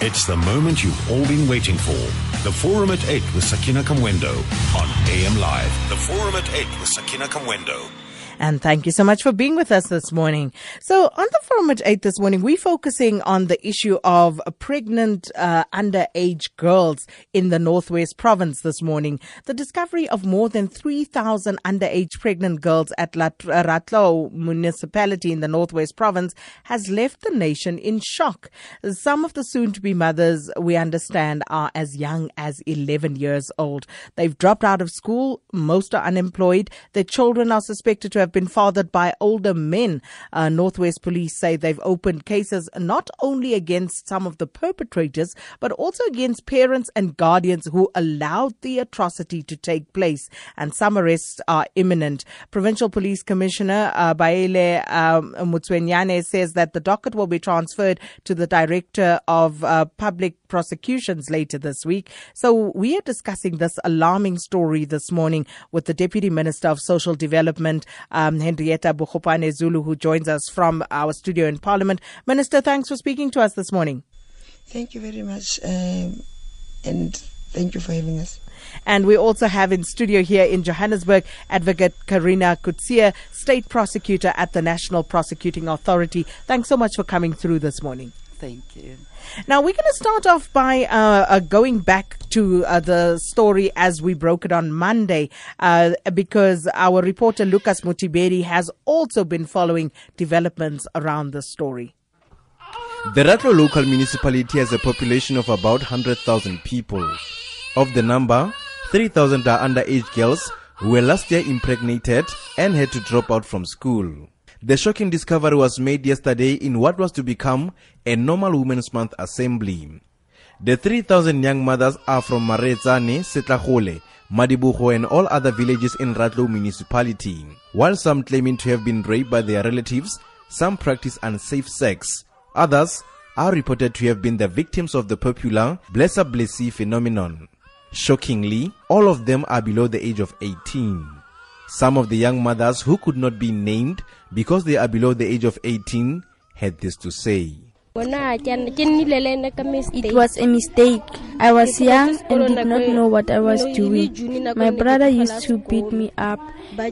It's the moment you've all been waiting for. The Forum at 8 with Sakina Kamwendo on AM Live. The Forum at 8 with Sakina Kamwendo. And thank you so much for being with us this morning. So on the forum at 8 this morning, we're focusing on the issue of pregnant uh, underage girls in the Northwest province this morning. The discovery of more than 3,000 underage pregnant girls at Ratlou municipality in the Northwest province has left the nation in shock. Some of the soon to be mothers, we understand, are as young as 11 years old. They've dropped out of school. Most are unemployed. Their children are suspected to have have been fathered by older men. Uh, Northwest Police say they've opened cases not only against some of the perpetrators, but also against parents and guardians who allowed the atrocity to take place. And some arrests are imminent. Provincial Police Commissioner uh, Baile um, Motswenyane says that the docket will be transferred to the Director of uh, Public Prosecutions later this week. So we are discussing this alarming story this morning with the Deputy Minister of Social Development, um, Hendrietta Bogopane Zulu, who joins us from our studio in Parliament. Minister, thanks for speaking to us this morning. Thank you very much, um, and thank you for having us. And we also have in studio here in Johannesburg Advocate Karina Coetzee, State Prosecutor at the National Prosecuting Authority. Thanks so much for coming through this morning. Thank you. Now, we're going to start off by uh, uh, going back to uh, the story as we broke it on Monday, uh, because our reporter Lucas Mutiberi has also been following developments around the story. The Ratlou local municipality has a population of about 100,000 people. Of the number, 3,000 are underage girls who were last year impregnated and had to drop out from school. The shocking discovery was made yesterday in what was to become a normal Women's Month assembly. The 3,000 young mothers are from Maretsane, Setlagole, Madibogo and all other villages in Ratlou municipality. While some claiming to have been raped by their relatives, some practice unsafe sex. Others are reported to have been the victims of the popular blesser blessee phenomenon. Shockingly, all of them are below the age of 18. Some of the young mothers who could not be named because they are below the age of 18 had this to say. It was a mistake. I was young and did not know what I was doing. My brother used to beat me up,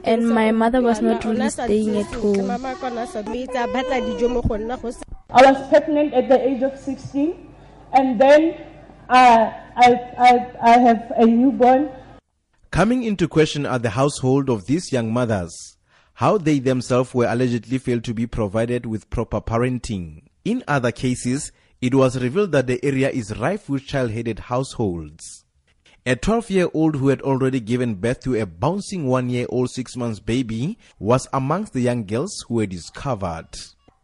and my mother was not really staying at home. I was pregnant at the age of 16, and then uh, I, I, I have a newborn. Coming into question are the household of these young mothers, how they themselves were allegedly failed to be provided with proper parenting. In other cases, it was revealed that the area is rife with child-headed households. A 12-year-old who had already given birth to a bouncing one-year-old six-month baby was amongst the young girls who were discovered.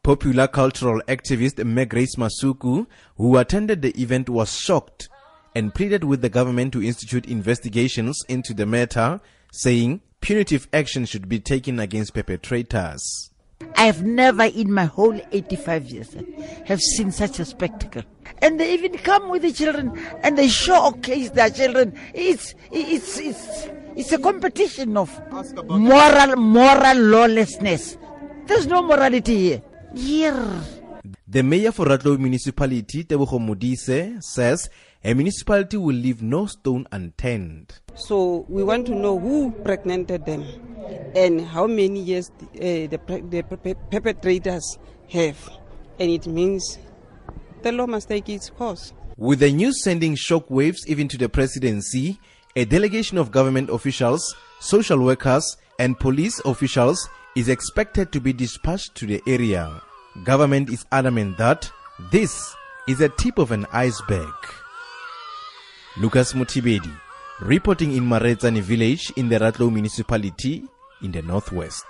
Popular cultural activist Meg Grace Masuku, who attended the event, was shocked and pleaded with the government to institute investigations into the matter, saying punitive action should be taken against perpetrators. I have never in my whole 85 years have seen such a spectacle. And they even come with the children and they showcase their children. It's, it's, it's, it's a competition of moral, moral lawlessness. There's no morality here. Here. The mayor for Ratlou municipality, Tebogo Modise, says a municipality will leave no stone unturned. So we want to know who pregnanted them and how many years uh, the, the perpetrators have. And it means the law must take its course. With the news sending shockwaves even to the presidency, a delegation of government officials, social workers, and police officials is expected to be dispatched to the area. Government is adamant that this is a tip of an iceberg. Lucas Mutibedi, reporting in Maretsane village in the Ratlou municipality in the northwest.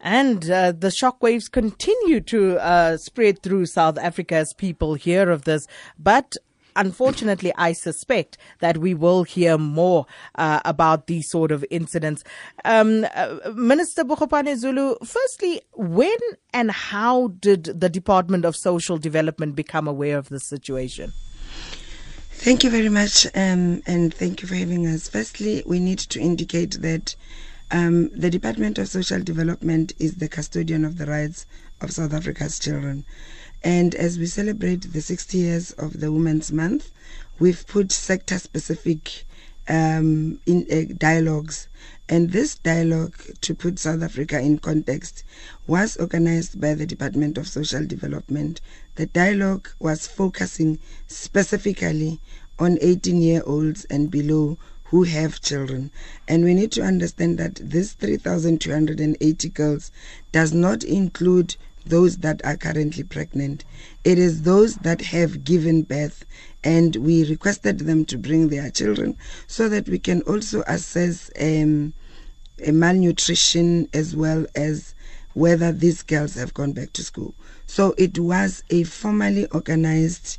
And uh, the shockwaves continue to uh, spread through South Africa as people hear of this. But unfortunately, I suspect that we will hear more uh, about these sort of incidents. Um, uh, Minister Bogopane Zulu, firstly, when and how did the Department of Social Development become aware of this situation? Thank you very much, um, and thank you for having us. Firstly, we need to indicate that um, the Department of Social Development is the custodian of the rights of South Africa's children. And as we celebrate the 60 years of the Women's Month, we've put sector specific um, in uh, dialogues. And this dialogue, to put South Africa in context, was organized by the Department of Social Development. The dialogue was focusing specifically on 18 year olds and below who have children. And we need to understand that this 3,280 girls does not include those that are currently pregnant. It is those that have given birth, and we requested them to bring their children so that we can also assess um, malnutrition as well as whether these girls have gone back to school. So it was a formally organized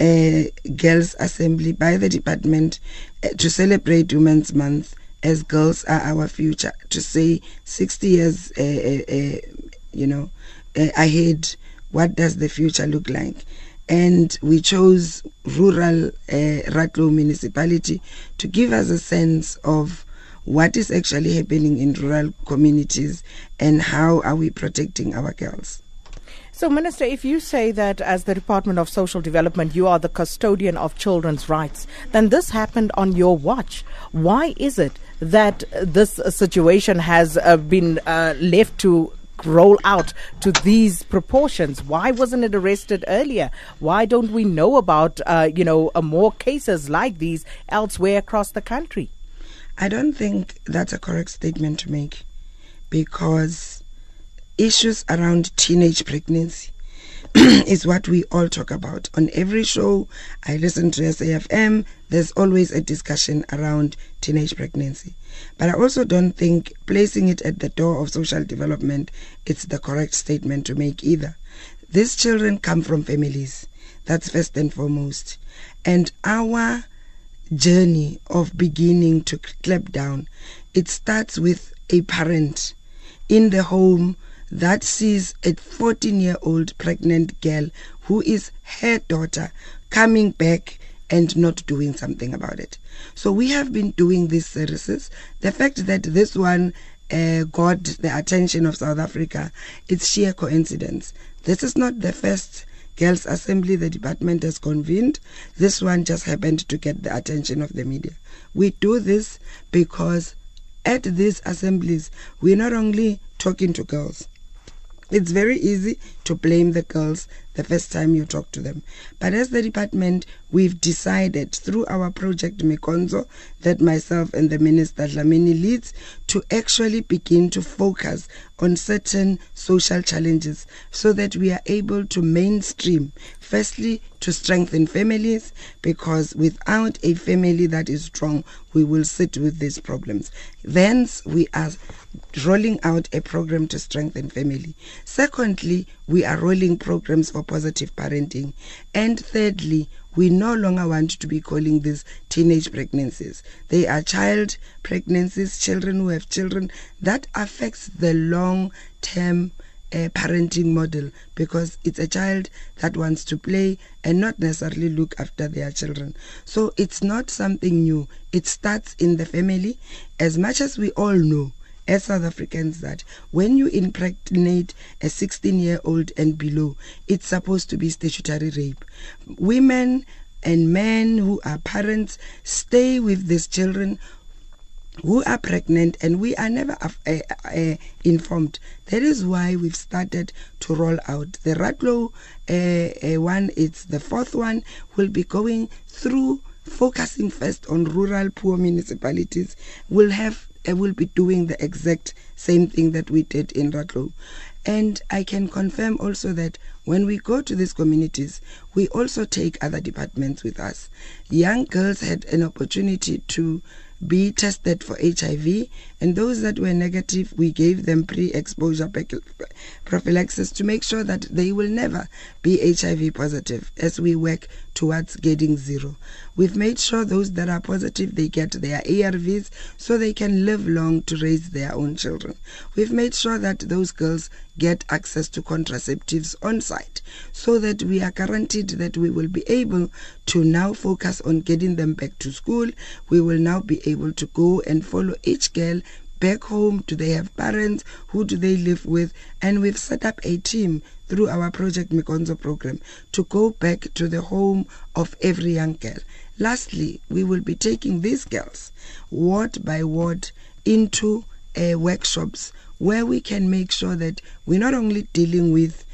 uh, girls' assembly by the department uh, to celebrate Women's Month as girls are our future. To say 60 years, uh, uh, uh you know, ahead, what does the future look like? And we chose rural uh, municipality to give us a sense of what is actually happening in rural communities and how are we protecting our girls. So, Minister, if you say that as the Department of Social Development, you are the custodian of children's rights, then this happened on your watch. Why is it that this situation has uh, been uh, left to roll out to these proportions? Why wasn't it arrested earlier? Why don't we know about, uh, you know, uh, more cases like these elsewhere across the country? I don't think that's a correct statement to make because issues around teenage pregnancy is what we all talk about. On every show I listen to SAFM, there's always a discussion around teenage pregnancy. But I also don't think placing it at the door of social development it's the correct statement to make either. These children come from families. That's first and foremost. And our journey of beginning to clamp down, it starts with a parent in the home that sees a 14 year old pregnant girl who is her daughter coming back and not doing something about it. So we have been doing these services. The fact that this one uh, got the attention of South Africa, it's sheer coincidence. This is not the first girls' assembly the department has convened. This one just happened to get the attention of the media. We do this because at these assemblies, we're not only talking to girls, it's very easy to blame the girls the first time you talk to them. But as the department, we've decided through our project Mikondzo that myself and the Minister Dlamini leads to actually begin to focus on certain social challenges so that we are able to mainstream, firstly, to strengthen families, because without a family that is strong, we will sit with these problems. Thence, we are rolling out a program to strengthen family. Secondly, we are rolling programs for positive parenting. And thirdly, we no longer want to be calling these teenage pregnancies. They are child pregnancies, children who have children. That affects the long term uh, parenting model because it's a child that wants to play and not necessarily look after their children. So it's not something new. It starts in the family. As much as we all know as South Africans that when you impregnate a 16 year old and below, it's supposed to be statutory rape. Women and men who are parents stay with these children who are pregnant and we are never uh, uh, informed. That is why we've started to roll out. The Ratlou uh, one, it's the fourth one, We'll be going through focusing first on rural poor municipalities. We'll have I will be doing the exact same thing that we did in Ratlou. And I can confirm also that when we go to these communities, we also take other departments with us. Young girls had an opportunity to be tested for HIV, and those that were negative, we gave them pre exposure prophylaxis to make sure that they will never be HIV positive as we work towards getting zero. We've made sure those that are positive they get their ARVs so they can live long to raise their own children. We've made sure that those girls get access to contraceptives on site so that we are guaranteed that we will be able to now focus on getting them back to school. We will now be able to go and follow each girl back home? Do they have parents? Who do they live with? And we've set up a team through our Project Mikondzo program to go back to the home of every young girl. Lastly, we will be taking these girls ward by ward into uh, workshops where we can make sure that we're not only dealing with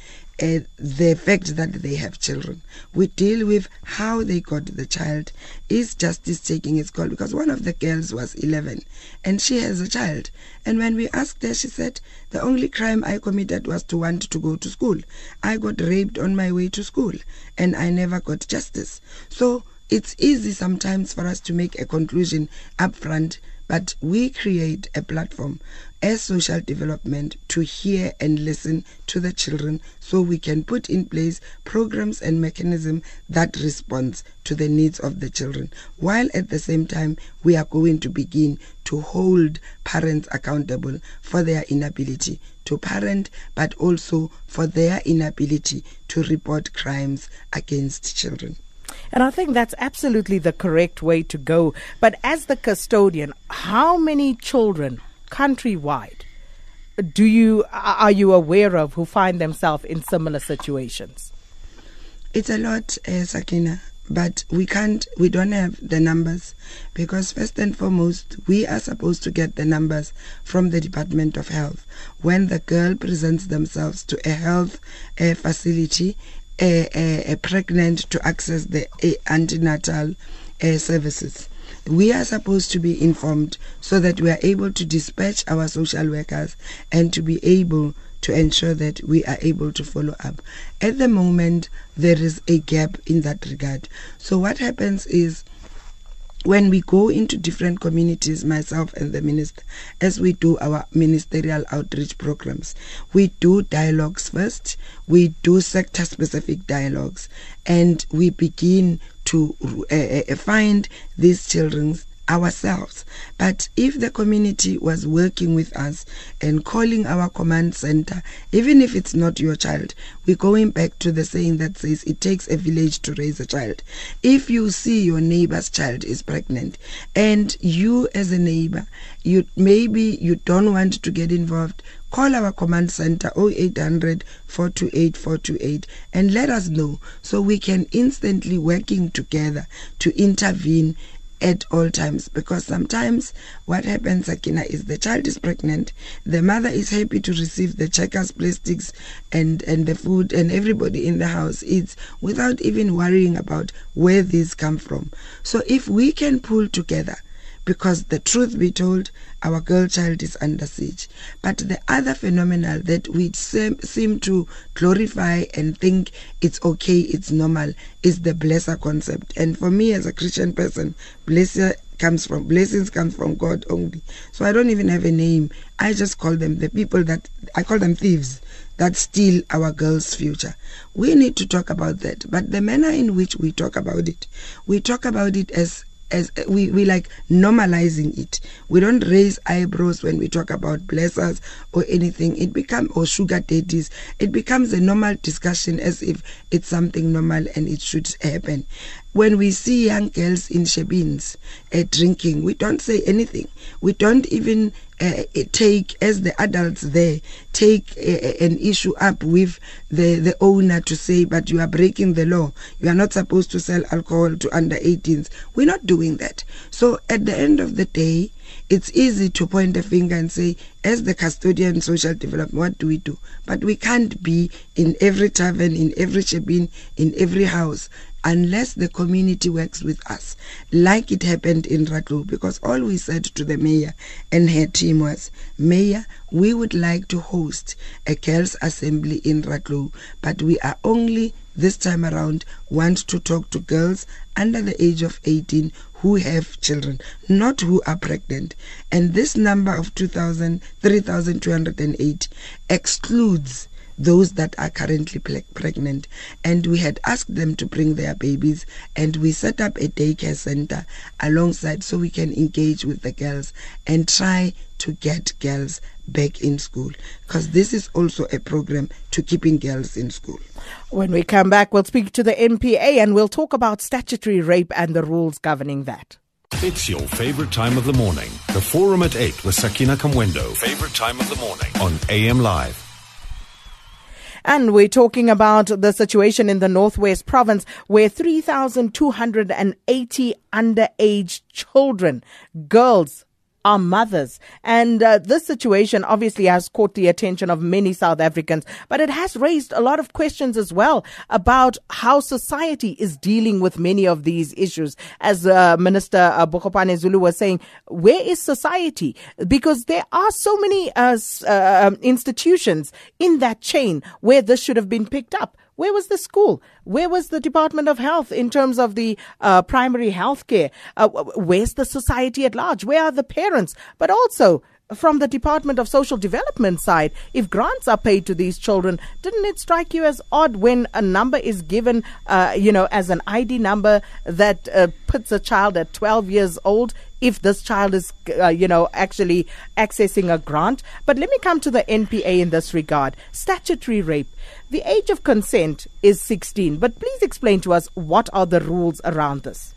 uh, the fact that they have children. We deal with how they got the child. Is justice taking its call? Because one of the girls was 11 and she has a child. And when we asked her, she said, The only crime I committed was to want to go to school. I got raped on my way to school and I never got justice. So it's easy sometimes for us to make a conclusion up front but we create a platform as social development to hear and listen to the children so we can put in place programs and mechanisms that responds to the needs of the children while at the same time we are going to begin to hold parents accountable for their inability to parent but also for their inability to report crimes against children and I think that's absolutely the correct way to go. But as the custodian, how many children countrywide do you are you aware of who find themselves in similar situations? It's a lot, uh, Sakina, but we can't, we don't have the numbers because first and foremost, we are supposed to get the numbers from the Department of Health. When the girl presents themselves to a health uh, facility, uh, pregnant to access the antenatal services. We are supposed to be informed so that we are able to dispatch our social workers and to be able to ensure that we are able to follow up. At the moment, there is a gap in that regard. So, what happens is when we go into different communities, myself and the minister, as we do our ministerial outreach programs, we do dialogues first, we do sector specific dialogues, and we begin to uh, find these children's ourselves. But if the community was working with us and calling our command center, even if it's not your child, we're going back to the saying that says it takes a village to raise a child. If you see your neighbor's child is pregnant and you as a neighbor, you maybe you don't want to get involved, call our command center 0800 428 428 and let us know so we can instantly working together to intervene at all times because sometimes what happens Akina is the child is pregnant the mother is happy to receive the checkers plastics and and the food and everybody in the house eats without even worrying about where these come from. So if we can pull together because the truth be told, our girl child is under siege. But the other phenomenon that we seem, to glorify and think it's okay, it's normal, is the blesser concept. And for me as a Christian person, blesser comes from blessings comes from God only. So I don't even have a name. I just call them the people that I call them thieves that steal our girls' future. We need to talk about that. But the manner in which we talk about it, we talk about it as as we, we like normalizing it. We don't raise eyebrows when we talk about blessers or anything. It becomes or sugar daddies. It becomes a normal discussion as if it's something normal and it should happen. When we see young girls in shebeens uh, drinking, we don't say anything. We don't even uh, take, as the adults there, take a, an issue up with the, the owner to say, but you are breaking the law. You are not supposed to sell alcohol to under 18s. We're not doing that. So at the end of the day, it's easy to point a finger and say, as the custodian social development, what do we do? But we can't be in every tavern, in every shebeen, in every house unless the community works with us, like it happened in Ratlou, because all we said to the mayor and her team was, Mayor, we would like to host a girls' assembly in Ratlou, but we are only this time around want to talk to girls under the age of 18 who have children, not who are pregnant. And this number of 2,000, 3,208 excludes those that are currently pregnant. And we had asked them to bring their babies, and we set up a daycare center alongside so we can engage with the girls and try to get girls back in school because this is also a program to keeping girls in school. When we come back, we'll speak to the NPA and we'll talk about statutory rape and the rules governing that. It's your favorite time of the morning. The Forum at 8 with Sakina Kamwendo. Favorite time of the morning on AM Live. And we're talking about the situation in the Northwest Province where 3,280 underage children, girls, are mothers. And uh, this situation obviously has caught the attention of many South Africans, but it has raised a lot of questions as well about how society is dealing with many of these issues. As uh, Minister uh, Bogopane Zulu was saying, where is society? Because there are so many uh, uh um, institutions in that chain where this should have been picked up. Where was the school? Where was the Department of Health in terms of the uh, primary health care? Uh, where's the society at large? Where are the parents? But also, from the Department of Social Development side, if grants are paid to these children, didn't it strike you as odd when a number is given, uh, you know, as an ID number that uh, puts a child at 12 years old if this child is, uh, you know, actually accessing a grant. But let me come to the NPA in this regard. Statutory rape. The age of consent is 16, but please explain to us what are the rules around this?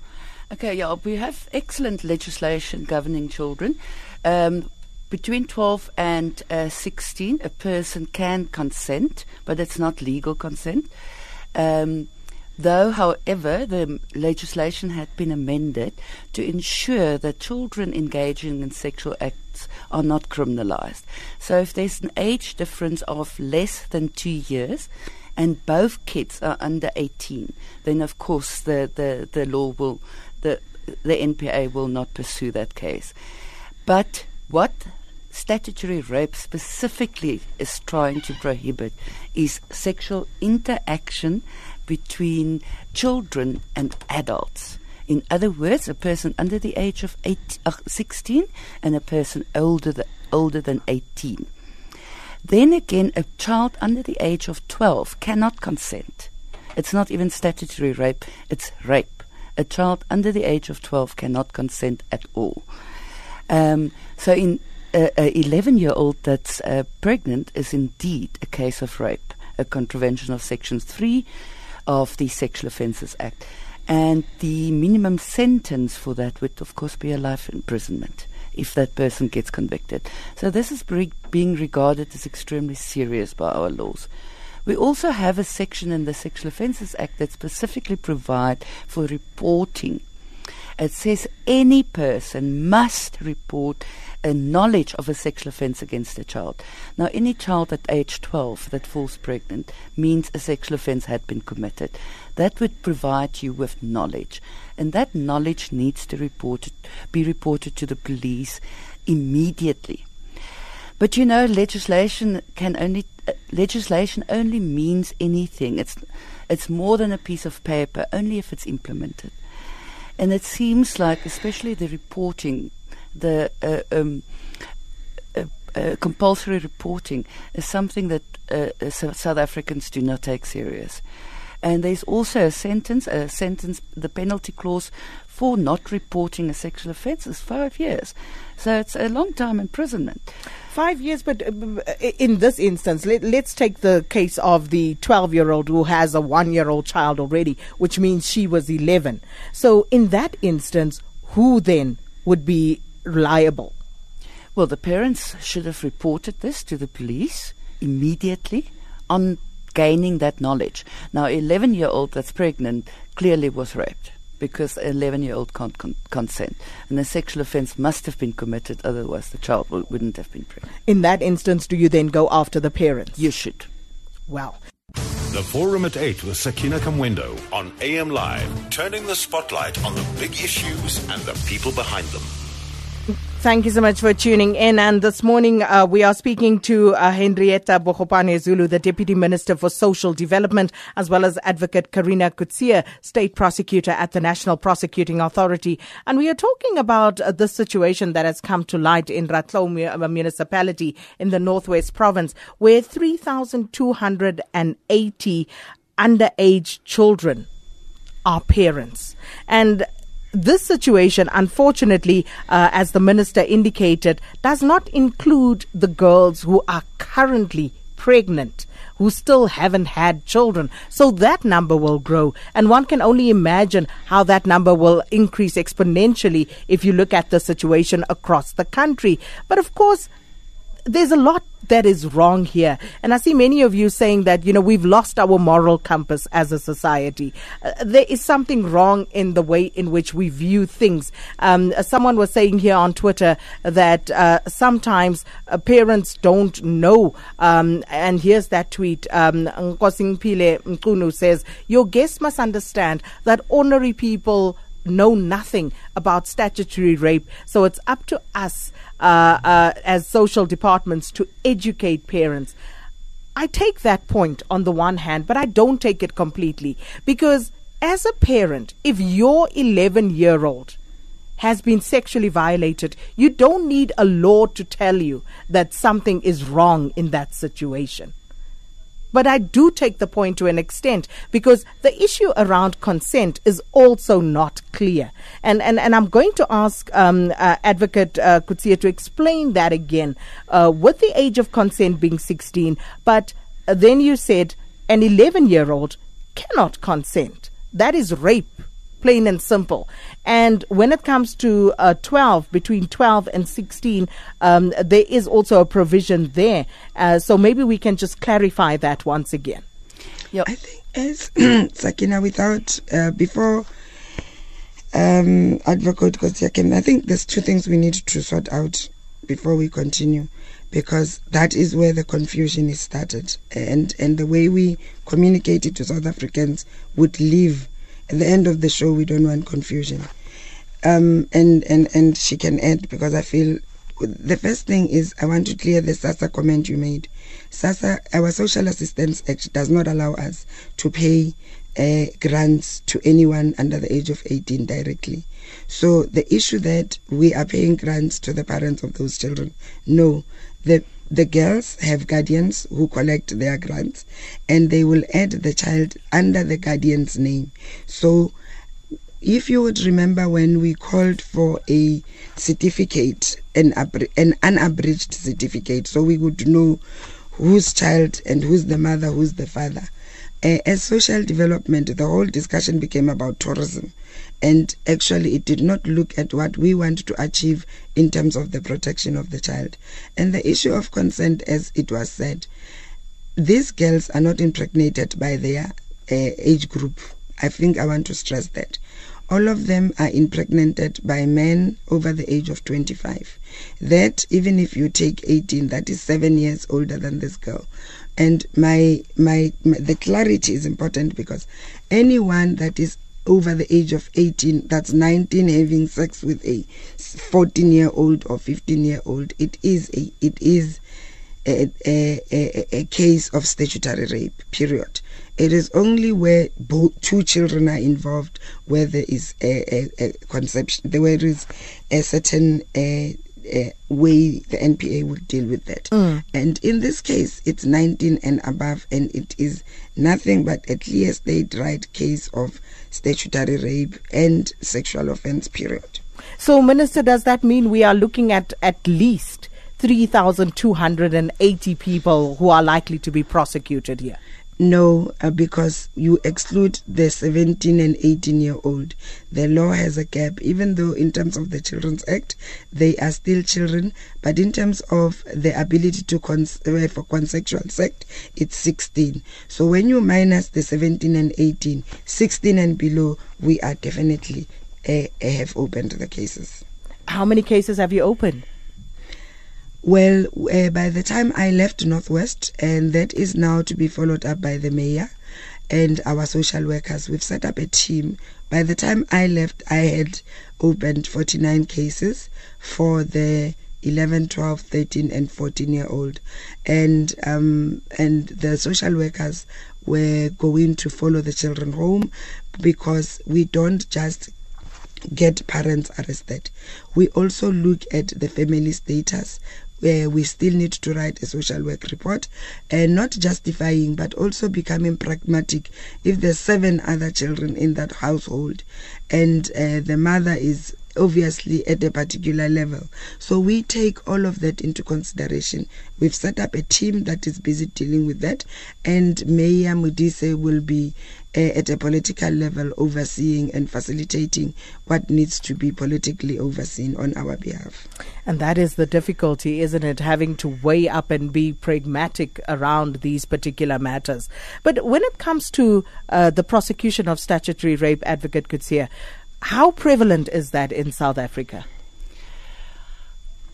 Okay, yeah, we have excellent legislation governing children. Um, between 12 and uh, 16, a person can consent, but it's not legal consent. Um, Though, however, the legislation had been amended to ensure that children engaging in sexual acts are not criminalized. So if there's an age difference of less than two years, and both kids are under 18, then of course the, the, the law will, the, the NPA will not pursue that case. But what statutory rape specifically is trying to prohibit is sexual interaction between children and adults. In other words, a person under the age of eight, uh, 16 and a person older, older than 18. Then again, a child under the age of 12 cannot consent. It's not even statutory rape, it's rape. A child under the age of 12 cannot consent at all. Um, so, in an 11 year old that's uh, pregnant is indeed a case of rape, a contravention of Section 3 of the Sexual Offences Act. And the minimum sentence for that would, of course, be a life imprisonment if that person gets convicted. So this is re- being regarded as extremely serious by our laws. We also have a section in the Sexual Offences Act that specifically provide for reporting. It says any person must report a knowledge of a sexual offence against a child. Now, any child at age 12 that falls pregnant means a sexual offence had been committed. That would provide you with knowledge, and that knowledge needs to report be reported to the police immediately. But you know, legislation can only uh, legislation only means anything. It's it's more than a piece of paper, only if it's implemented. And it seems like, especially the reporting the uh, um, uh, uh, compulsory reporting is something that uh, South Africans do not take serious. And there's also a sentence, a sentence, the penalty clause for not reporting a sexual offence is five years. So it's a long time imprisonment. Five years, but uh, uh, in this instance, let, us take the case of the 12 year old who has a one year old child already, which means she was 11. So in that instance, who then would be reliable? Well, the parents should have reported this to the police immediately on gaining that knowledge. Now, 11 year old that's pregnant clearly was raped because an 11 year old can't con- consent. And a sexual offense must have been committed, otherwise, the child w- wouldn't have been pregnant. In that instance, do you then go after the parents? You should. Well. The Forum at 8 with Sakina Kamwendo on AM Live, turning the spotlight on the big issues and the people behind them. Thank you so much for tuning in. And this morning, uh, we are speaking to uh, Hendrietta Bogopane Zulu, the Deputy Minister for Social Development, as well as Advocate Karina Coetzee, State Prosecutor at the National Prosecuting Authority. And we are talking about uh, the situation that has come to light in Ratlou uh, municipality in the Northwest Province, where 3,280 underage children are parents. And this situation, unfortunately, uh, as the minister indicated, does not include the girls who are currently pregnant who still haven't had children. So that number will grow. And one can only imagine how that number will increase exponentially if you look at the situation across the country. But of course, there's a lot that is wrong here. And I see many of you saying that, you know, we've lost our moral compass as a society. Uh, there is something wrong in the way in which we view things. Um, someone was saying here on Twitter that uh, sometimes uh, parents don't know. Um, and here's that tweet. Um, Nkosingpile Mkunu says, Your guests must understand that ordinary people know nothing about statutory rape. So it's up to us uh, uh, Uh, uh, as social departments to educate parents. I take that point on the one hand, but I don't take it completely because as a parent, if your 11 year old has been sexually violated, you don't need a law to tell you that something is wrong in that situation. But I do take the point to an extent because the issue around consent is also not clear. And, and, and I'm going to ask um, uh, Advocate uh, Coetzee to explain that again uh, with the age of consent being 16. But then you said an 11 year old cannot consent. That is rape plain and simple. And when it comes to uh, 12, between 12 and 16, um, there is also a provision there. Uh, so maybe we can just clarify that once again. Yep. I think as Sakina, without uh, before um, Advocate Kosiakem, I think there's two things we need to sort out before we continue because that is where the confusion is started and and the way we communicate it to South Africans would leave at the end of the show, we don't want confusion. Um, and, and, and she can add because I feel the first thing is I want to clear the SASSA comment you made. SASSA, our Social Assistance Act, does not allow us to pay uh, grants to anyone under the age of 18 directly. So the issue that we are paying grants to the parents of those children, no. The the girls have guardians who collect their grants and they will add the child under the guardian's name. So if you would remember when we called for a certificate, an, an unabridged certificate, so we would know whose child and who's the mother, who's the father. Uh, as social development, the whole discussion became about tourism and actually it did not look at what we want to achieve in terms of the protection of the child. And the issue of consent, as it was said, these girls are not impregnated by their uh, age group. I think I want to stress that. All of them are impregnated by men over the age of 25. That, even if you take 18, that is seven years older than this girl. And my, my, my the clarity is important because anyone that is over the age of 18 that's 19 having sex with a 14 year old or 15 year old it is a it is a, a, a, a case of statutory rape period. It is only where both two children are involved where there is a, conception there is a certain uh, uh, way the NPA would deal with that. Mm. And in this case, it's 19 and above, and it is nothing but a clear state right case of statutory rape and sexual offense, period. So, Minister, does that mean we are looking at at least 3,280 people who are likely to be prosecuted here? No, uh, because you exclude the 17 and 18 year old. The law has a gap, even though in terms of the Children's Act, they are still children, but in terms of the ability to cons- uh, for consensual sex, it's 16. So when you minus the 17 and 18, 16 and below, we are definitely uh, have opened the cases. How many cases have you opened? Well, uh, by the time I left Northwest, and that is now to be followed up by the mayor and our social workers, we've set up a team. By the time I left, I had opened 49 cases for the 11, 12, 13, and 14 year old, and um, and the social workers were going to follow the children home because we don't just get parents arrested. We also look at the family status where we still need to write a social work report and not justifying but also becoming pragmatic if there's seven other children in that household and uh, the mother is obviously at a particular level. So we take all of that into consideration. We've set up a team that is busy dealing with that, and Mayor Modise will be at a political level overseeing and facilitating what needs to be politically overseen on our behalf. And that is the difficulty, isn't it? Having to weigh up and be pragmatic around these particular matters. But when it comes to uh, the prosecution of statutory rape, Advocate Coetzee, how prevalent is that in South Africa?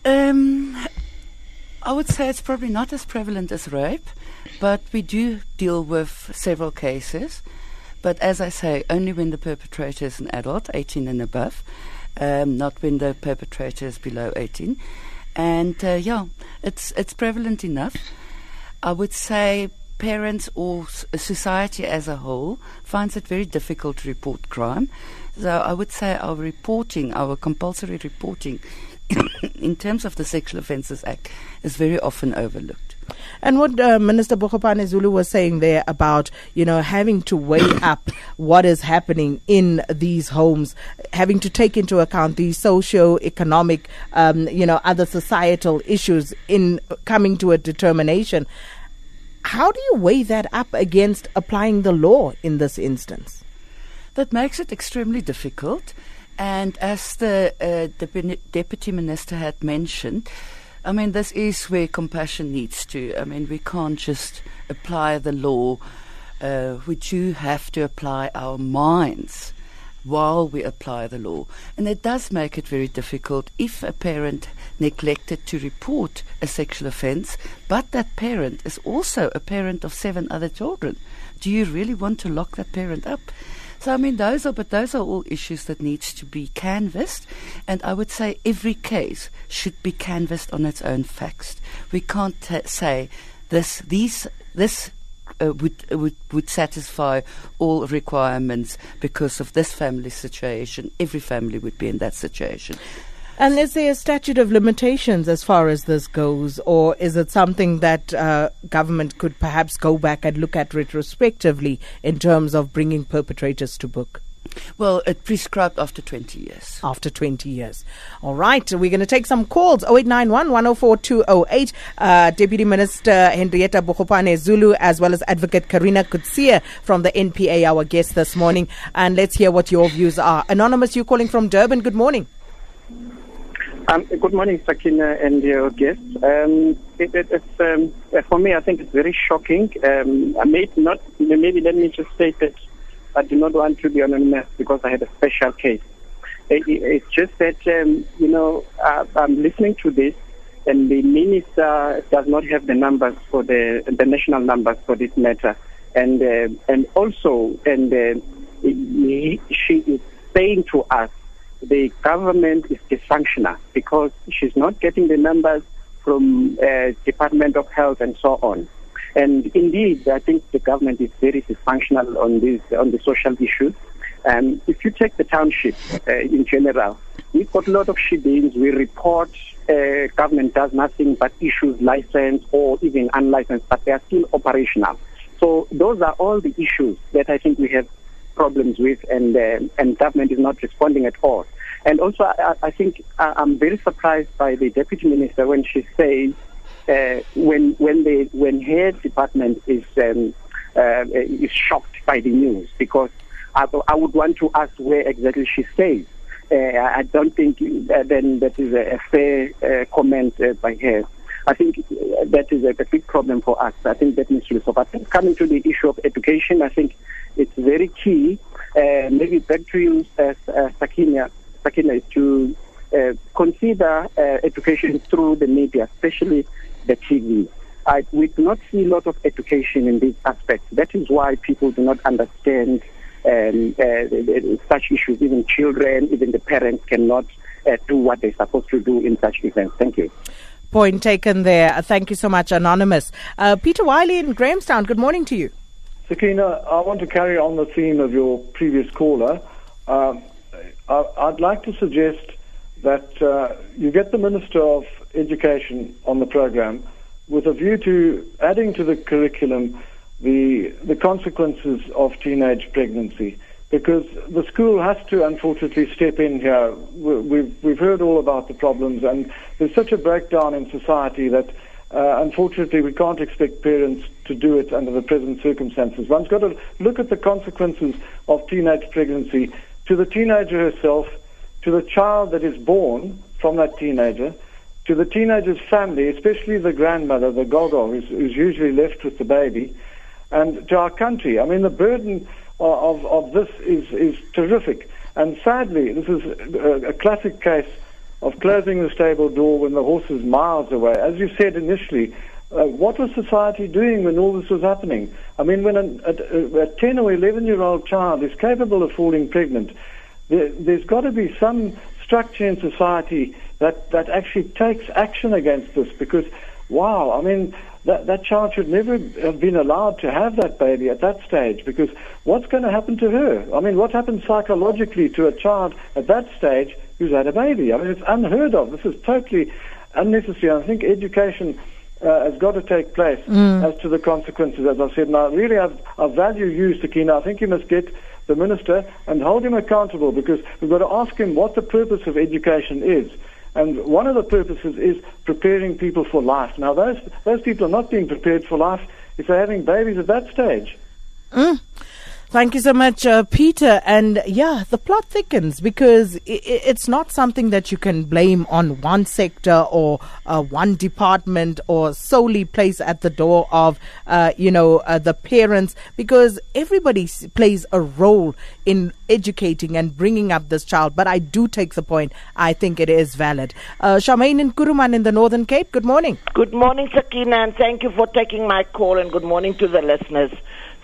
Um, I would say it's probably not as prevalent as rape, but we do deal with several cases. But as I say, only when the perpetrator is an adult, 18 and above, um, not when the perpetrator is below 18. And uh, yeah, it's it's prevalent enough. I would say parents or society as a whole finds it very difficult to report crime. So I would say our reporting, our compulsory reporting, in terms of the Sexual Offences Act, is very often overlooked. And what uh, Minister Bogopane Zulu was saying there about, you know, having to weigh up what is happening in these homes, having to take into account the socio-economic, um, you know, other societal issues in coming to a determination. How do you weigh that up against applying the law in this instance? That makes it extremely difficult. And as the uh, Deputy Minister had mentioned, I mean, this is where compassion needs to. I mean, we can't just apply the law. Uh, we do have to apply our minds while we apply the law. And it does make it very difficult if a parent neglected to report a sexual offence, but that parent is also a parent of seven other children. Do you really want to lock that parent up? So I mean, those are but those are all issues that needs to be canvassed, and I would say every case should be canvassed on its own facts. We can't t- say this these this uh, would, would would satisfy all requirements because of this family situation. Every family would be in that situation. And is there a statute of limitations as far as this goes, or is it something that uh, government could perhaps go back and look at retrospectively in terms of bringing perpetrators to book? Well, it prescribed after 20 years. After 20 years. All right, we're going to take some calls. 0891 104 208. Uh, Deputy Minister Hendrietta Bogopane Zulu, as well as Advocate Karina Coetzee from the NPA, our guest this morning. And let's hear what your views are. Anonymous, you calling from Durban. Good morning. Um, good morning, Sakina and your guests. Um, it, it, it's, um, for me, I think it's very shocking. Um, I may not, maybe let me just state that I do not want to be anonymous because I had a special case. It, it's just that, um, you know, uh, I'm listening to this and the minister does not have the numbers for the, the national numbers for this matter. And, uh, and also, and uh, he, she is saying to us the government is dysfunctional because she's not getting the numbers from uh, Department of Health and so on. And indeed, I think the government is very dysfunctional on this on the social issues. Um, if you take the township uh, in general, we've got a lot of shebeens. We report uh, government does nothing but issues license or even unlicensed, but they are still operational. So those are all the issues that I think we have problems with, and uh, and government is not responding at all. And also, I, I think I'm very surprised by the deputy minister when she says uh, when when the when her department is um, uh, is shocked by the news because I, I would want to ask where exactly she stays. Uh, I don't think then that is a, a fair uh, comment uh, by her. I think that is a, big problem for us. I think that needs to be solved. I think coming to the issue of education, I think it's very key. Uh, maybe back to you, uh, uh, Sakina, Sakina, to uh, consider uh, education through the media, especially the TV. I, we do not see a lot of education in these aspects. That is why people do not understand um, uh, such issues. Even children, even the parents cannot do what they're supposed to do in such events. Thank you. Point taken there. Thank you so much, Anonymous. Peter Wiley in Grahamstown, good morning to you. Sakina, I want to carry on the theme of your previous caller. Um, I'd like to suggest that uh, you get the Minister of Education on the program with a view to adding to the curriculum the the consequences of teenage pregnancy, because the school has to unfortunately step in here. We've we've heard all about the problems, and there's such a breakdown in society that uh, unfortunately, we can't expect parents to do it under the present circumstances. One's got to look at the consequences of teenage pregnancy to the teenager herself, to the child that is born from that teenager, to the teenager's family, especially the grandmother, the gogo, who's, who's usually left with the baby, and to our country. I mean, the burden of, of, of this is, is terrific. And sadly, this is a, a classic case of closing the stable door when the horse is miles away. As you said initially, uh, what was society doing when all this was happening? I mean, when a, a, a 10 or 11 year old child is capable of falling pregnant, there, has got to be some structure in society that, that actually takes action against this because, wow, I mean, that, that child should never have been allowed to have that baby at that stage because what's going to happen to her? I mean, what happens psychologically to a child at that stage who's had a baby? I mean, it's unheard of. This is totally unnecessary. I think education uh, has got to take place mm. as to the consequences, as I said. And I really have, I value you, Sakina. I think you must get the minister and hold him accountable because we've got to ask him what the purpose of education is. And one of the purposes is preparing people for life. Now, those, those people are not being prepared for life if they're having babies at that stage. Mm. Thank you so much, uh, Peter. And yeah, the plot thickens because it, it's not something that you can blame on one sector or uh, one department or solely place at the door of, uh, you know, uh, the parents because everybody plays a role in educating and bringing up this child. But I do take the point. I think it is valid. Uh, Charmaine in Kuruman in the Northern Cape. Good morning. Good morning, Sakina, and thank you for taking my call. And good morning to the listeners.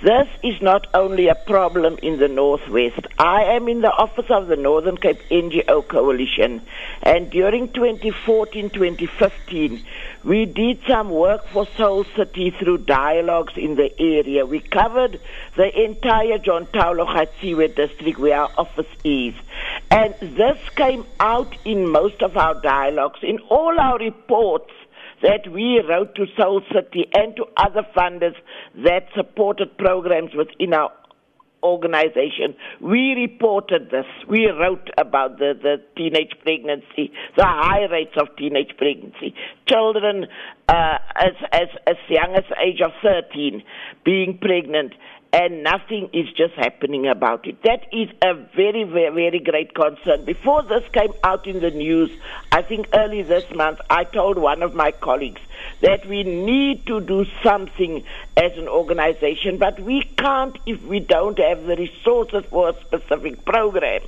This is not only a problem in the Northwest. I am in the office of the Northern Cape NGO Coalition, and during 2014 2015, we did some work for Soul City through dialogues in the area. We covered the entire John Taolo Gaetsewe district where our office is. And this came out in most of our dialogues, in all our reports that we wrote to Soul City and to other funders that supported programs within our organization. We reported this. We wrote about the, the teenage pregnancy, the high rates of teenage pregnancy, children uh, as, as, as young as the age of 13 being pregnant and nothing is just happening about it. That is a very, very, very great concern. Before this came out in the news, I think early this month, I told one of my colleagues that we need to do something as an organization, but we can't if we don't have the resources for a specific program.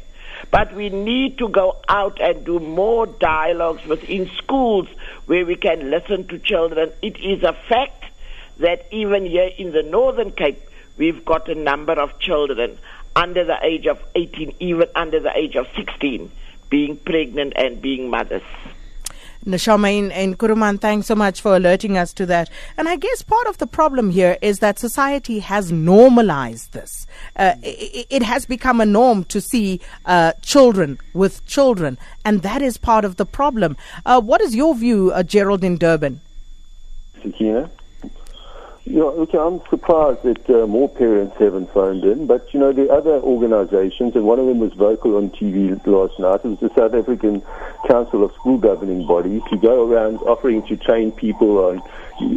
But we need to go out and do more dialogues within schools where we can listen to children. It is a fact that even here in the Northern Cape, we've got a number of children under the age of 18, even under the age of 16, being pregnant and being mothers. Nashama and Kuruman, thanks so much for alerting us to that. And I guess part of the problem here is that society has normalized this. Uh, it, it, has become a norm to see uh, children with children, and that is part of the problem. Uh, what is your view, uh, Gerald in Durban? Sakina? Know, okay, I'm surprised that uh, more parents haven't phoned in, but you know, the other organizations, and one of them was vocal on TV last night, it was the South African Council of School Governing Bodies, who go around offering to train people on,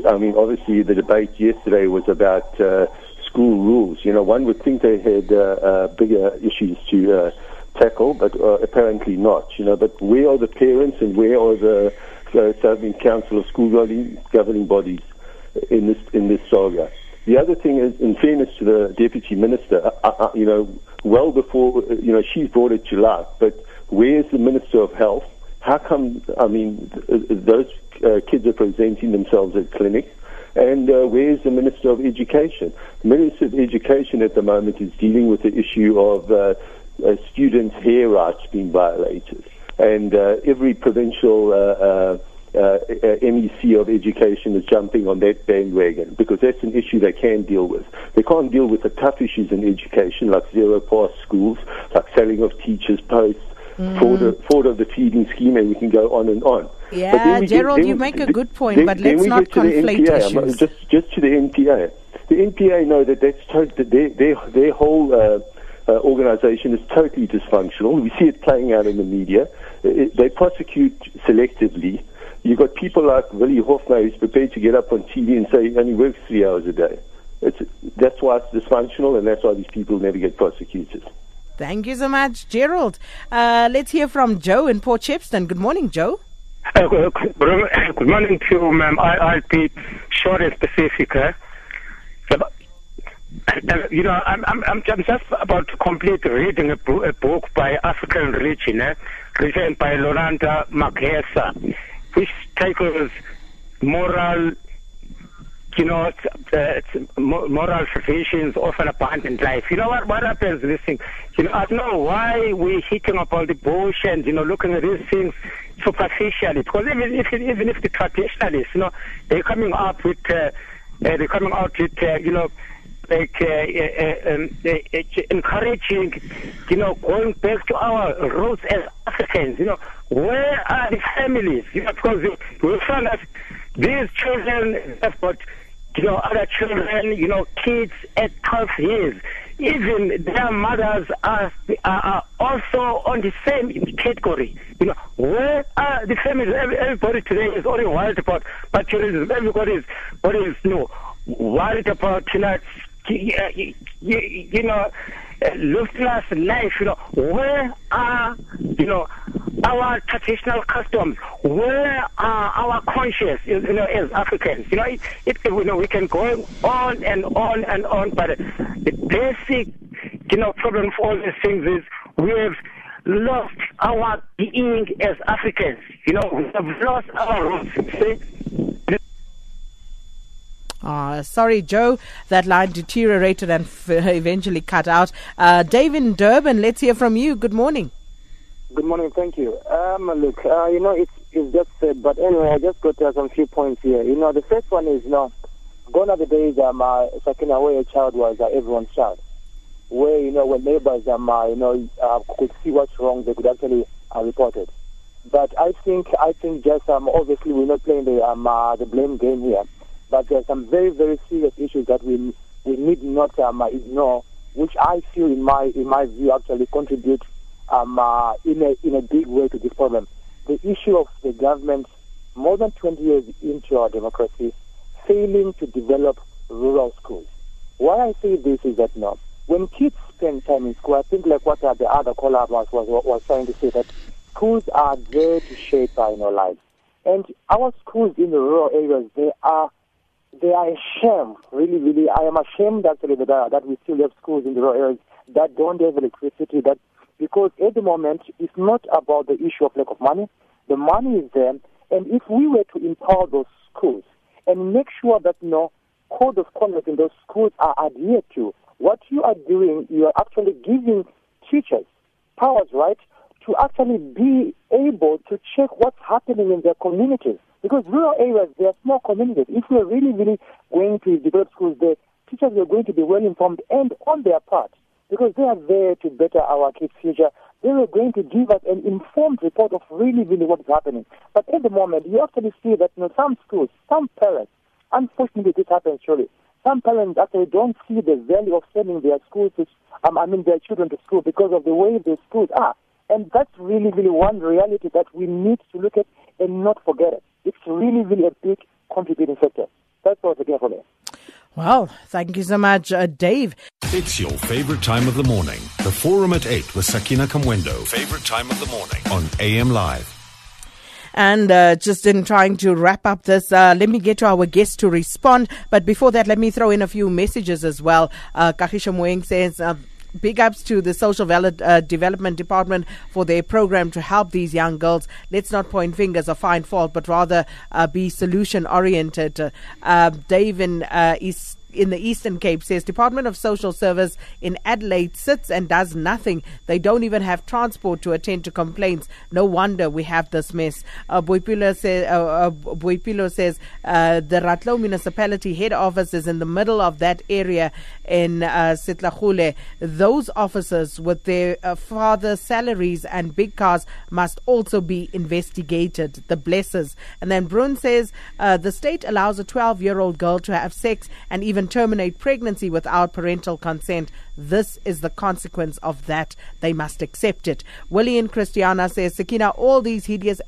I mean, obviously the debate yesterday was about uh, school rules. You know, one would think they had uh, uh, bigger issues to uh, tackle, but uh, apparently not. You know, but where are the parents and where are the uh, South African Council of School Governing Bodies? In this in this saga. The other thing is, in fairness to the deputy minister, uh, uh, uh you know, well before you know she's brought it to light, but where's the minister of health? How come? I mean, those uh, kids are presenting themselves at clinics. And uh, where's the Minister of Education? The Minister of Education at the moment is dealing with the issue of uh, uh, students' hair rights being violated. And every provincial uh, uh, MEC of Education is jumping on that bandwagon because that's an issue they can deal with. They can't deal with the tough issues in education like zero pass schools, like selling of teachers' posts, mm. fraud, of, fraud of the feeding scheme, and we can go on and on. Yeah, Gerald, get, you make a good point, then, but let's not conflate NPA, issues. Just, just to the NPA. The NPA know that that's their, their, their whole uh, uh, organization is totally dysfunctional. We see it playing out in the media. It, they prosecute selectively You've got people like Willie Hofmeyr who's prepared to get up on TV and say he only works three hours a day. It's, that's why it's dysfunctional, and that's why these people never get prosecuted. Thank you so much, Gerald. Uh, let's hear from Joe in Port Shepstone. Good morning, Joe. Uh, good, good morning to you, ma'am. I, I'll be short and specific. Eh? Uh, you know, I'm, I'm, I'm just about to complete reading a, bo- a book by African Religion, eh, written by Laurenti Magesa, which tackles moral, you know, uh, moral traditions of an abundant life. You know what, what happens this thing? You know, I don't know why we're hitting about the bush and, you know, looking at these things superficially. Because even if, even if the traditionalists, you know, they're coming up with, uh, uh, they're coming out with, uh, you know, like uh, uh, um, uh, encouraging, you know, going back to our roots as Africans. You know, where are the families? You know, because we found that these children have got, you know, other children, you know, kids at 12 years. Even their mothers are, are also on the same category. You know, where are the families? Everybody today is only worried about materialism. Everybody is, what is, you know, worried about, you know, you, you, eh, you know, eh, Lufthansa life, you know, where are, you know, our traditional customs? Where are our conscience, you know, as Africans? You know, it, it, you know, we can go on and on and on, but the basic, you know, problem for all these things is we have lost our being as Africans. You know, we have lost our roots. See? Uh, sorry, Joe, that line deteriorated and f- eventually cut out. Uh, David Durban, let's hear from you. Good morning. Good morning, thank you. Um, look, uh, you know, it's, it's just said, but anyway, I just got to some few points here. You know, the first one is, you know, gone are the days um, uh, second where a child was uh, everyone's child. Where, you know, when neighbors, um, uh, you know, uh, could see what's wrong, they could actually uh, report it. But I think, I think just, um, obviously we're not playing the, um, uh, the blame game here. But there are some very, very serious issues that we we need not um, ignore, which I feel, in my in my view, actually contribute um, uh, in a in a big way to this problem. The issue of the government, more than 20 years into our democracy, failing to develop rural schools. Why I say this is that now, when kids spend time in school, I think like what the other caller was, was was trying to say that schools are there to shape our lives. And our schools in the rural areas, they are they are ashamed, really, really. I am ashamed actually that, uh, that we still have schools in the rural areas that don't have electricity. That because at the moment it's not about the issue of lack of money. The money is there, and if we were to empower those schools and make sure that you know code of conduct in those schools are adhered to, what you are doing, you are actually giving teachers powers, right, to actually be able to check what's happening in their communities. Because rural areas, they are small communities. If we are really, really going to develop schools there, teachers are going to be well informed and on their part because they are there to better our kids' future. They are going to give us an informed report of really, really what is happening. But at the moment, you actually see that you know, some schools, some parents, unfortunately this happens surely, some parents actually don't see the value of sending their schools to, um, I mean, their children to school because of the way the schools are. And that's really, really one reality that we need to look at and not forget it. It's really, really a big contributing factor. That's all again for me. Well, thank you so much, uh, Dave. It's your favorite time of the morning. The Forum at 8 with Sakina Kamwendo. Favorite time of the morning on AM Live. And uh, just in trying to wrap up this, uh, let me get to our guests to respond. But before that, let me throw in a few messages as well. Uh, Kahisha Moeng says, uh, big ups to the Social Valid, uh, Development Department for their program to help these young girls. Let's not point fingers or find fault, but rather uh, be solution oriented. Uh, Dave in uh, East in the Eastern Cape says Department of Social Service in Adelaide sits and does nothing. They don't even have transport to attend to complaints. No wonder we have this mess. Uh, Boipilo, say, uh, uh, Boipilo says uh, the Ratlou municipality head office is in the middle of that area in uh, Setlagole. Those officers with their uh, father salaries and big cars must also be investigated. The blessers. And then Brun says uh, the state allows a 12 year old girl to have sex and even terminate pregnancy without parental consent. This is the consequence of that. They must accept it. Willie and Christiana says, Sakina, all these hideous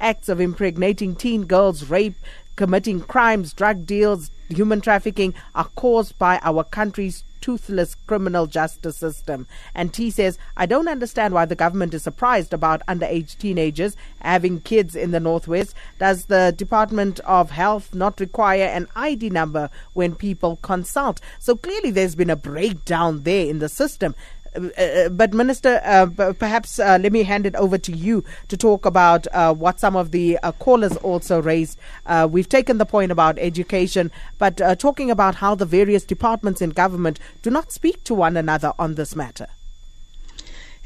acts of impregnating teen girls, rape, committing crimes, drug deals, human trafficking are caused by our country's toothless criminal justice system. And T says, I don't understand why the government is surprised about underage teenagers having kids in the Northwest. Does the Department of Health not require an ID number when people consult? So clearly there's been a breakdown there in the system. Uh, but Minister, uh, perhaps uh, let me hand it over to you to talk about uh, what some of the uh, callers also raised. Uh, we've taken the point about education, but talking about how the various departments in government do not speak to one another on this matter.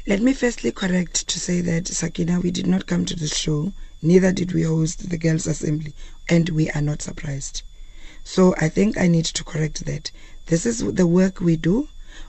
Let me firstly correct to say that Sakina, we did not come to the show, neither did we host the Girls' Assembly, and we are not surprised. So I think I need to correct that. This is the work we do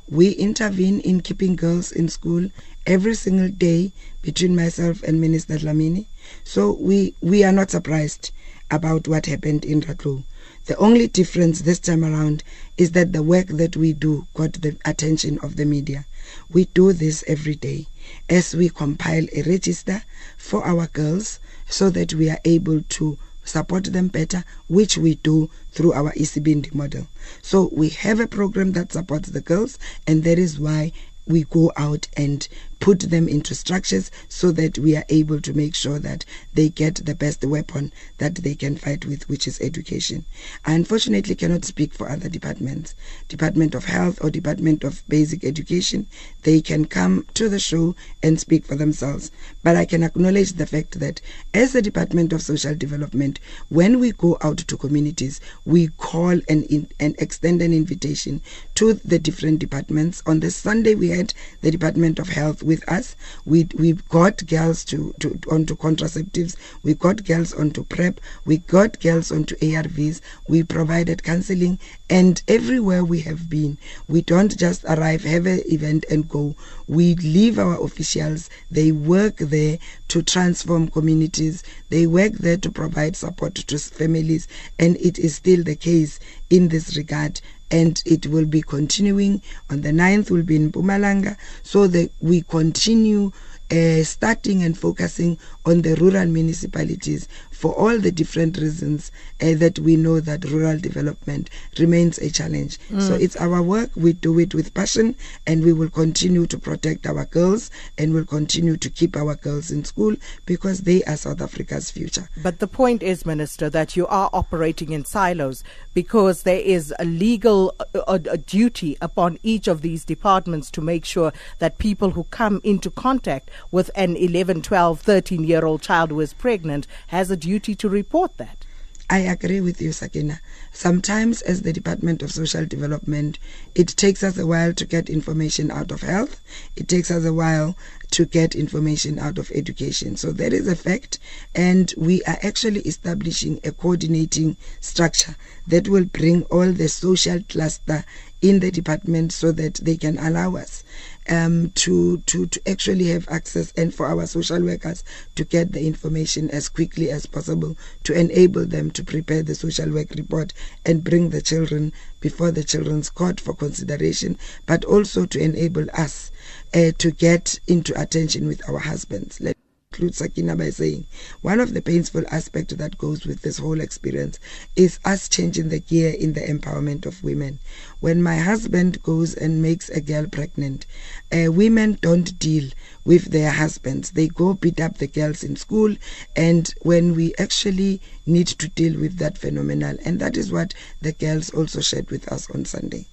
we intervene in keeping girls in school every single day between myself and Minister Dlamini. So we, we are not surprised about what happened in Ratlou. The only difference this time around is that the work that we do got the attention of the media. We do this every day as we compile a register for our girls so that we are able to support them better, which we do through our ECBND model. So we have a program that supports the girls, and that is why we go out and put them into structures so that we are able to make sure that they get the best weapon that they can fight with, which is education. I unfortunately cannot speak for other departments, Department of Health or Department of Basic Education. They can come to the show and speak for themselves. But I can acknowledge the fact that as the Department of Social Development, when we go out to communities, we call and, in, and extend an invitation to the different departments. On the Sunday, we had the Department of Health with us. We we got girls to, to onto contraceptives. We got girls onto PrEP. We got girls onto ARVs. We provided counseling, and everywhere we have been, we don't just arrive, have an event, and go. We leave our officials. They work there to transform communities. They work there to provide support to families, and it is still the case in this regard and it will be continuing. On the 9th will be in Mpumalanga. So that we continue uh, starting and focusing on the rural municipalities for all the different reasons uh, that we know that rural development remains a challenge. Mm. So it's our work. We do it with passion, and we will continue to protect our girls and we will continue to keep our girls in school because they are South Africa's future. But the point is, Minister, that you are operating in silos because there is a legal a, a duty upon each of these departments to make sure that people who come into contact with an 11, 12, 13 year old child who is pregnant has a duty to report that. I agree with you, Sakina. Sometimes, as the Department of Social Development, it takes us a while to get information out of health. It takes us a while to get information out of education. So that is a fact. And we are actually establishing a coordinating structure that will bring all the social cluster in the department so that they can allow us um, to, to, to actually have access and for our social workers to get the information as quickly as possible to enable them to prepare the social work report and bring the children before the children's court for consideration, but also to enable us uh, to get into attention with our husbands. Let conclude Sakina by saying one of the painful aspects that goes with this whole experience is us changing the gear in the empowerment of women. When my husband goes and makes a girl pregnant, uh, women don't deal with their husbands. They go beat up the girls in school, and when we actually need to deal with that phenomenon, and that is what the girls also shared with us on Sunday.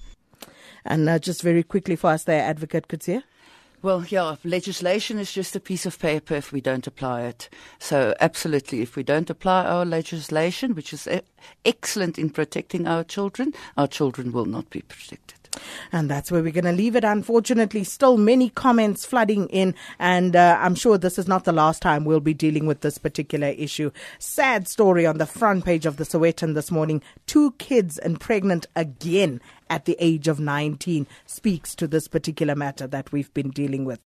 And uh, just very quickly for us there, Advocate Coetzee. Well, yeah, legislation is just a piece of paper if we don't apply it. So, absolutely, if we don't apply our legislation, which is excellent in protecting our children, our children will not be protected. And that's where we're going to leave it. Unfortunately, still many comments flooding in, and uh, I'm sure this is not the last time we'll be dealing with this particular issue. Sad story on the front page of the Sowetan this morning. Two kids and pregnant again at the age of 19 speaks to this particular matter that we've been dealing with.